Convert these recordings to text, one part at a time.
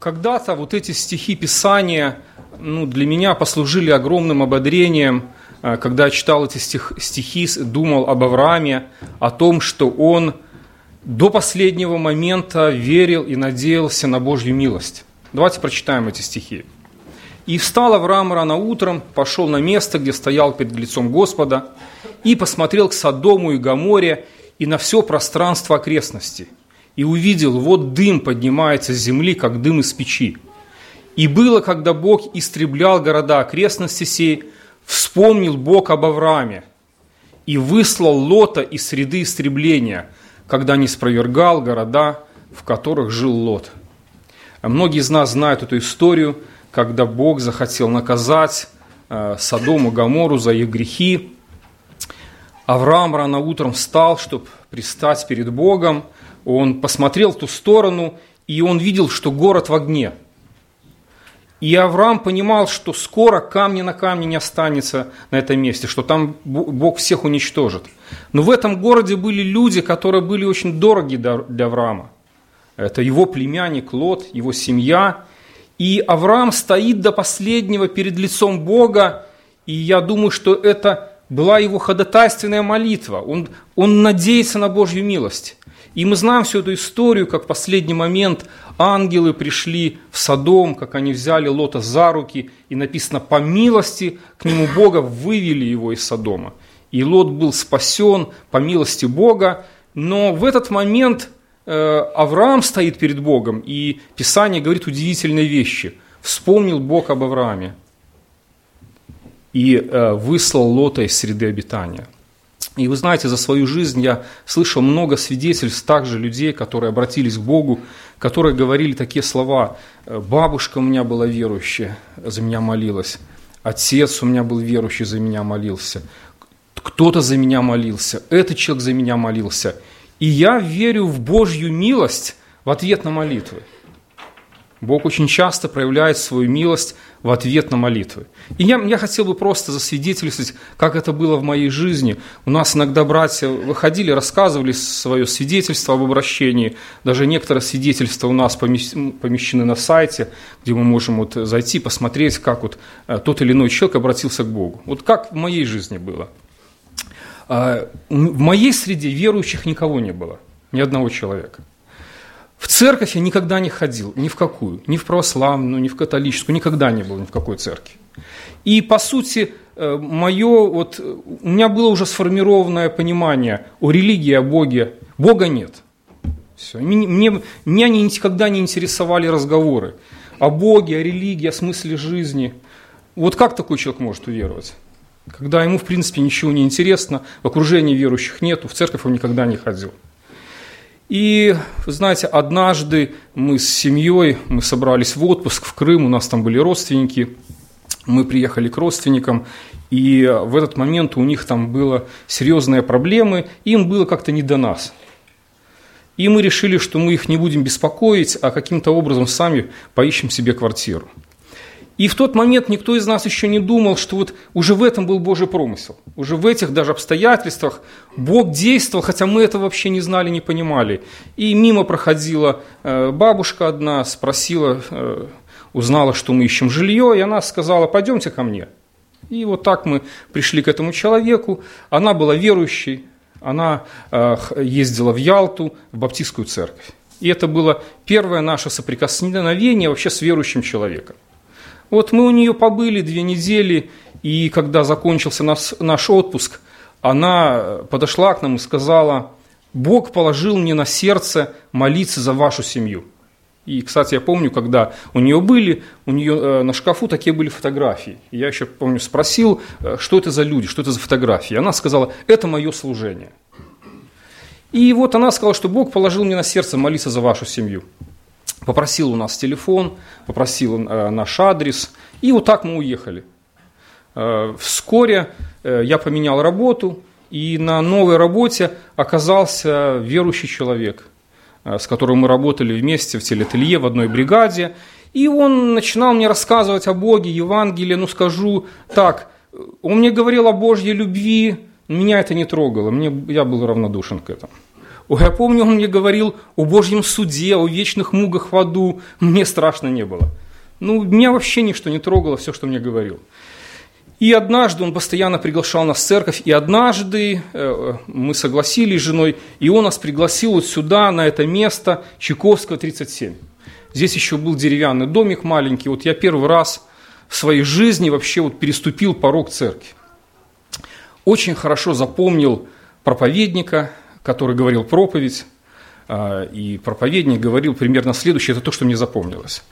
когда-то вот эти стихи Писания ну, для меня послужили огромным ободрением, э, когда я читал эти стих, стихи, думал об Аврааме, о том, что он до последнего момента верил и надеялся на Божью милость. Давайте прочитаем эти стихи. «И встал Авраам рано утром, пошел на место, где стоял перед лицом Господа, и посмотрел к Содому и Гаморе и на все пространство окрестности, и увидел, вот дым поднимается с земли, как дым из печи. И было, когда Бог истреблял города окрестности сей, вспомнил Бог об Аврааме и выслал Лота из среды истребления, когда не спровергал города, в которых жил Лот. А многие из нас знают эту историю, когда Бог захотел наказать э, Содому, Гамору за их грехи. Авраам рано утром встал, чтобы пристать перед Богом. Он посмотрел в ту сторону, и он видел, что город в огне – и Авраам понимал, что скоро камни на камне не останется на этом месте, что там Бог всех уничтожит. Но в этом городе были люди, которые были очень дороги для Авраама. Это его племянник Лот, его семья. И Авраам стоит до последнего перед лицом Бога, и я думаю, что это была его ходатайственная молитва. Он, он надеется на Божью милость. И мы знаем всю эту историю, как в последний момент ангелы пришли в Содом, как они взяли Лота за руки, и написано, по милости к нему Бога вывели его из Содома. И Лот был спасен по милости Бога, но в этот момент э, Авраам стоит перед Богом, и Писание говорит удивительные вещи. Вспомнил Бог об Аврааме и э, выслал Лота из среды обитания – и вы знаете, за свою жизнь я слышал много свидетельств также людей, которые обратились к Богу, которые говорили такие слова. «Бабушка у меня была верующая, за меня молилась. Отец у меня был верующий, за меня молился. Кто-то за меня молился. Этот человек за меня молился. И я верю в Божью милость в ответ на молитвы. Бог очень часто проявляет свою милость в ответ на молитвы. И я, я хотел бы просто засвидетельствовать, как это было в моей жизни. У нас иногда братья выходили, рассказывали свое свидетельство об обращении. Даже некоторые свидетельства у нас помещены на сайте, где мы можем вот зайти, посмотреть, как вот э, тот или иной человек обратился к Богу. Вот как в моей жизни было. А, в моей среде верующих никого не было, ни одного человека. В церковь я никогда не ходил, ни в какую, ни в православную, ни в католическую, никогда не был ни в какой церкви. И, по сути, э, мое, вот, у меня было уже сформированное понимание о религии, о Боге. Бога нет. Все. Мне, меня никогда не интересовали разговоры о Боге, о религии, о смысле жизни. Вот как такой человек может уверовать? Когда ему, в принципе, ничего не интересно, в окружении верующих нету, в церковь он никогда не ходил. И, знаете, однажды мы с семьей, мы собрались в отпуск в Крым, у нас там были родственники, мы приехали к родственникам, и в этот момент у них там было серьезные проблемы, им было как-то не до нас. И мы решили, что мы их не будем беспокоить, а каким-то образом сами поищем себе квартиру. И в тот момент никто из нас еще не думал, что вот уже в этом был Божий промысел. Уже в этих даже обстоятельствах Бог действовал, хотя мы это вообще не знали, не понимали. И мимо проходила э, бабушка одна, спросила, э, узнала, что мы ищем жилье, и она сказала, пойдемте ко мне. И вот так мы пришли к этому человеку. Она была верующей, она э, ездила в Ялту, в баптистскую церковь. И это было первое наше соприкосновение вообще с верующим человеком. Вот мы у нее побыли две недели, и когда закончился наш, наш отпуск, она подошла к нам и сказала, Бог положил мне на сердце молиться за вашу семью. И, кстати, я помню, когда у нее были, у нее э, на шкафу такие были фотографии. Я еще помню, спросил, э, что это за люди, что это за фотографии. Она сказала, это мое служение. И вот она сказала, что Бог положил мне на сердце молиться за вашу семью попросил у нас телефон, попросил э, наш адрес, и вот так мы уехали. Э, вскоре э, я поменял работу, и на новой работе оказался верующий человек, с которым мы работали вместе в телетелье в одной бригаде. И он начинал мне рассказывать о Боге, Евангелии, ну скажу так, он мне говорил о Божьей любви, меня это не трогало, мне, я был равнодушен к этому. Ой, я помню, он мне говорил о Божьем суде, о вечных мугах в аду. Мне страшно не было. Ну, меня вообще ничто не трогало, все, что мне говорил. И однажды он постоянно приглашал нас в церковь, и однажды э, мы согласились с женой, и он нас пригласил вот сюда, на это место, Чайковского, 37. Здесь еще был деревянный домик маленький. Вот я первый раз в своей жизни вообще вот переступил порог церкви. Очень хорошо запомнил проповедника, который говорил проповедь, а, и проповедник говорил примерно следующее, это то, что мне запомнилось,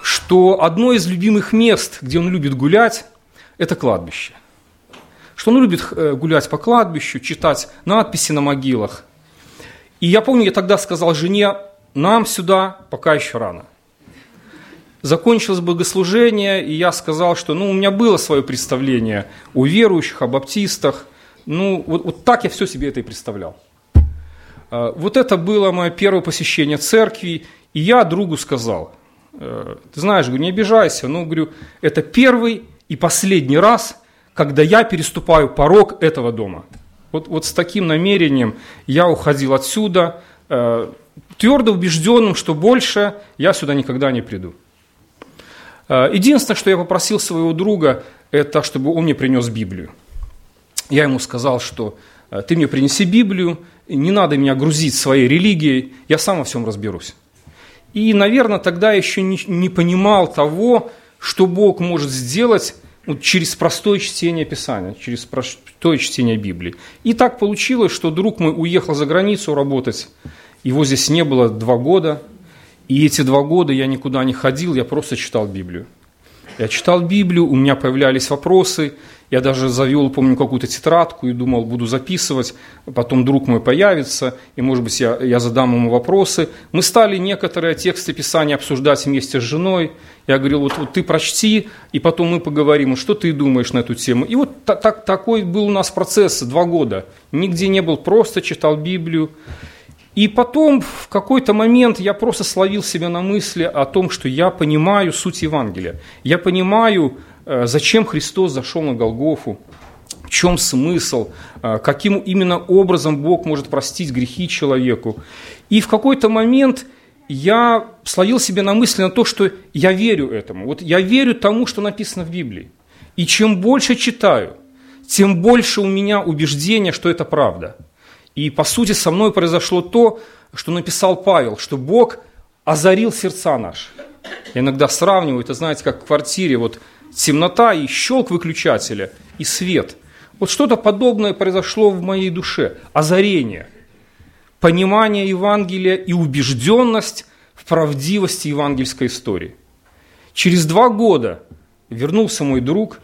что одно из любимых мест, где он любит гулять, это кладбище. Что он любит э, гулять по кладбищу, читать надписи на могилах. И я помню, я тогда сказал жене, нам сюда пока еще рано. Закончилось богослужение, и я сказал, что ну, у меня было свое представление о верующих, о баптистах. Ну, вот, вот так я все себе это и представлял. А, вот это было мое первое посещение церкви, и я другу сказал, «Э, ты знаешь, не обижайся, но, говорю, это первый и последний раз, когда я переступаю порог этого дома. Вот, вот с таким намерением я уходил отсюда, э, твердо убежденным, что больше я сюда никогда не приду. Э, единственное, что я попросил своего друга, это чтобы он мне принес Библию. Я ему сказал, что э, ты мне принеси Библию, не надо меня грузить своей религией, я сам во всем разберусь. И, наверное, тогда еще не, не понимал того, что Бог может сделать вот, через простое чтение Писания, через простое чтение Библии. И так получилось, что друг мой уехал за границу работать, его здесь не было два года, и эти два года я никуда не ходил, я просто читал Библию. Я читал Библию, у меня появлялись вопросы, я даже завел, помню, какую-то тетрадку и думал, буду записывать, потом друг мой появится, и, может быть, я, я задам ему вопросы. Мы стали некоторые тексты Писания обсуждать вместе с женой. Я говорил, вот, вот ты прочти, и потом мы поговорим, что ты думаешь на эту тему. И вот так, так, такой был у нас процесс два года. Нигде не был, просто читал Библию. И потом в какой-то момент я просто словил себя на мысли о том, что я понимаю суть Евангелия. Я понимаю, зачем Христос зашел на Голгофу, в чем смысл, э, каким именно образом Бог может простить грехи человеку. И в какой-то момент я словил себе на мысли на то, что я верю этому. Вот я верю тому, что написано в Библии. И чем больше читаю, тем больше у меня убеждения, что это правда – и по сути со мной произошло то, что написал Павел, что Бог озарил сердца наши. Я иногда сравниваю, это знаете, как в квартире, вот темнота и щелк выключателя, и свет. Вот что-то подобное произошло в моей душе. Озарение, понимание Евангелия и убежденность в правдивости евангельской истории. Через два года вернулся мой друг,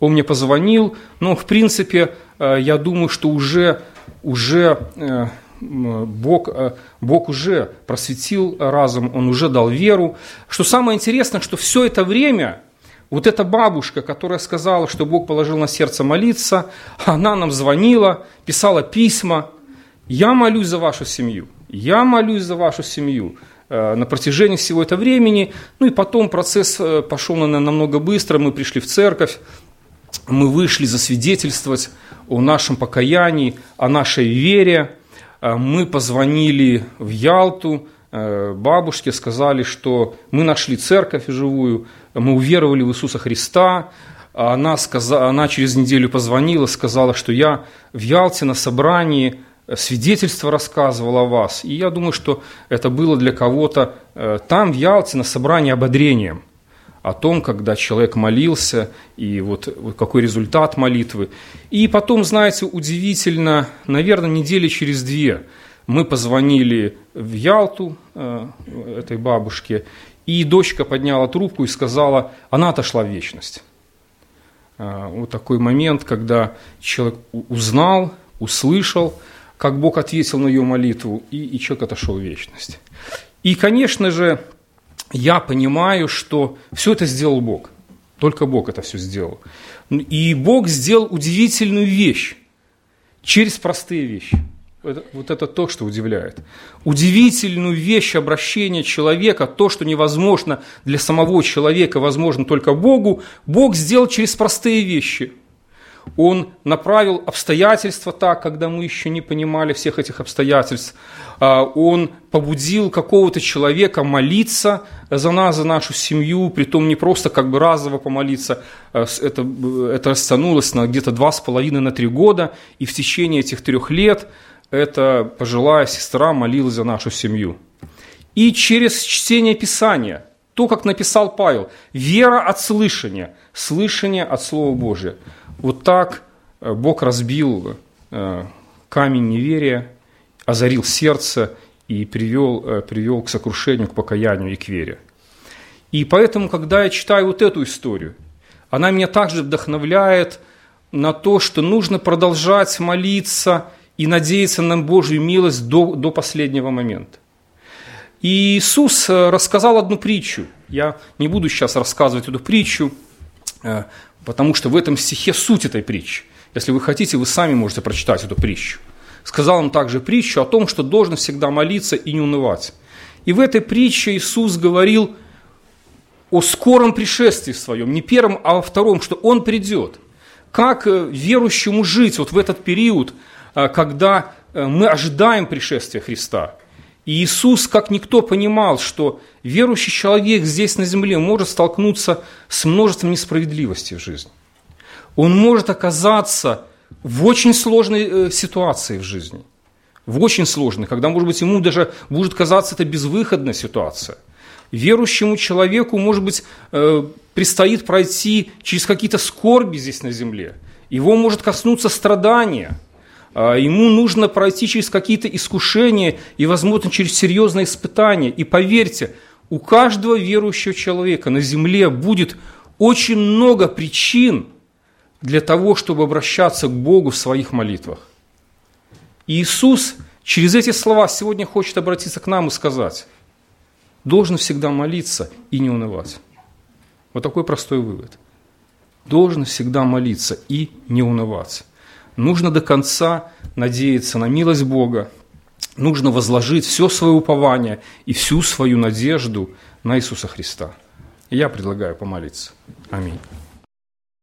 он мне позвонил, но в принципе э, я думаю, что уже уже э, Бог, э, Бог уже просветил разум, Он уже дал веру. Что самое интересное, что все это время вот эта бабушка, которая сказала, что Бог положил на сердце молиться, она нам звонила, писала письма. Я молюсь за вашу семью, я молюсь за вашу семью э, на протяжении всего этого времени. Ну и потом процесс пошел наверное, намного быстро, мы пришли в церковь, мы вышли засвидетельствовать о нашем покаянии, о нашей вере. Э, мы позвонили в Ялту, э, бабушке сказали, что мы нашли церковь живую, мы уверовали в Иисуса Христа. Она, сказала, она через неделю позвонила, сказала, что я в Ялте на собрании свидетельство рассказывал о вас. И я думаю, что это было для кого-то э, там, в Ялте, на собрании ободрением – о том, когда человек молился, и вот какой результат молитвы. И потом, знаете, удивительно, наверное, недели через две мы позвонили в Ялту э, этой бабушке, и дочка подняла трубку и сказала, она отошла в вечность. Э, вот такой момент, когда человек узнал, услышал, как Бог ответил на ее молитву, и, и человек отошел в вечность. И, конечно же, я понимаю, что все это сделал Бог. Только Бог это все сделал. И Бог сделал удивительную вещь через простые вещи. Это, вот это то, что удивляет. Удивительную вещь обращения человека, то, что невозможно для самого человека, возможно только Богу, Бог сделал через простые вещи. Он направил обстоятельства так, когда мы еще не понимали всех этих обстоятельств. А, он побудил какого-то человека молиться за нас, за нашу семью, притом не просто как бы разово помолиться. А, это, это растянулось на где-то два с половиной на три года, и в течение этих трех лет эта пожилая сестра молилась за нашу семью. И через чтение Писания, то, как написал Павел, вера от слышания, слышание от Слова Божия. Вот так э, Бог разбил э, камень неверия, озарил сердце и привел, э, привел к сокрушению, к покаянию и к вере. И поэтому, когда я читаю вот эту историю, она меня также вдохновляет на то, что нужно продолжать молиться и надеяться на Божью милость до, до последнего момента. И Иисус э, рассказал одну притчу. Я не буду сейчас рассказывать эту притчу, э, потому что в этом стихе суть этой притчи. Если вы хотите, вы сами можете прочитать эту притчу. Сказал он также притчу о том, что должен всегда молиться и не унывать. И в этой притче Иисус говорил о скором пришествии своем, не первом, а во втором, что Он придет. Как э, верующему жить вот в этот период, когда мы ожидаем пришествия Христа – и Иисус, как никто, понимал, что верующий человек здесь на земле может столкнуться с множеством несправедливости в жизни. Он может оказаться в очень сложной э, ситуации в жизни. В очень сложной, когда, может быть, ему даже будет казаться это безвыходная ситуация. Верующему человеку, может быть, э, предстоит пройти через какие-то скорби здесь на земле. Его может коснуться страдания – ему нужно пройти через какие-то искушения и, возможно, через серьезные испытания. И поверьте, у каждого верующего человека на земле будет очень много причин для того, чтобы обращаться к Богу в своих молитвах. И Иисус через эти слова сегодня хочет обратиться к нам и сказать, должен всегда молиться и не унывать. Вот такой простой вывод. Должен всегда молиться и не унывать. Нужно до конца надеяться на милость Бога, нужно возложить все свое упование и всю свою надежду на Иисуса Христа. Я предлагаю помолиться. Аминь.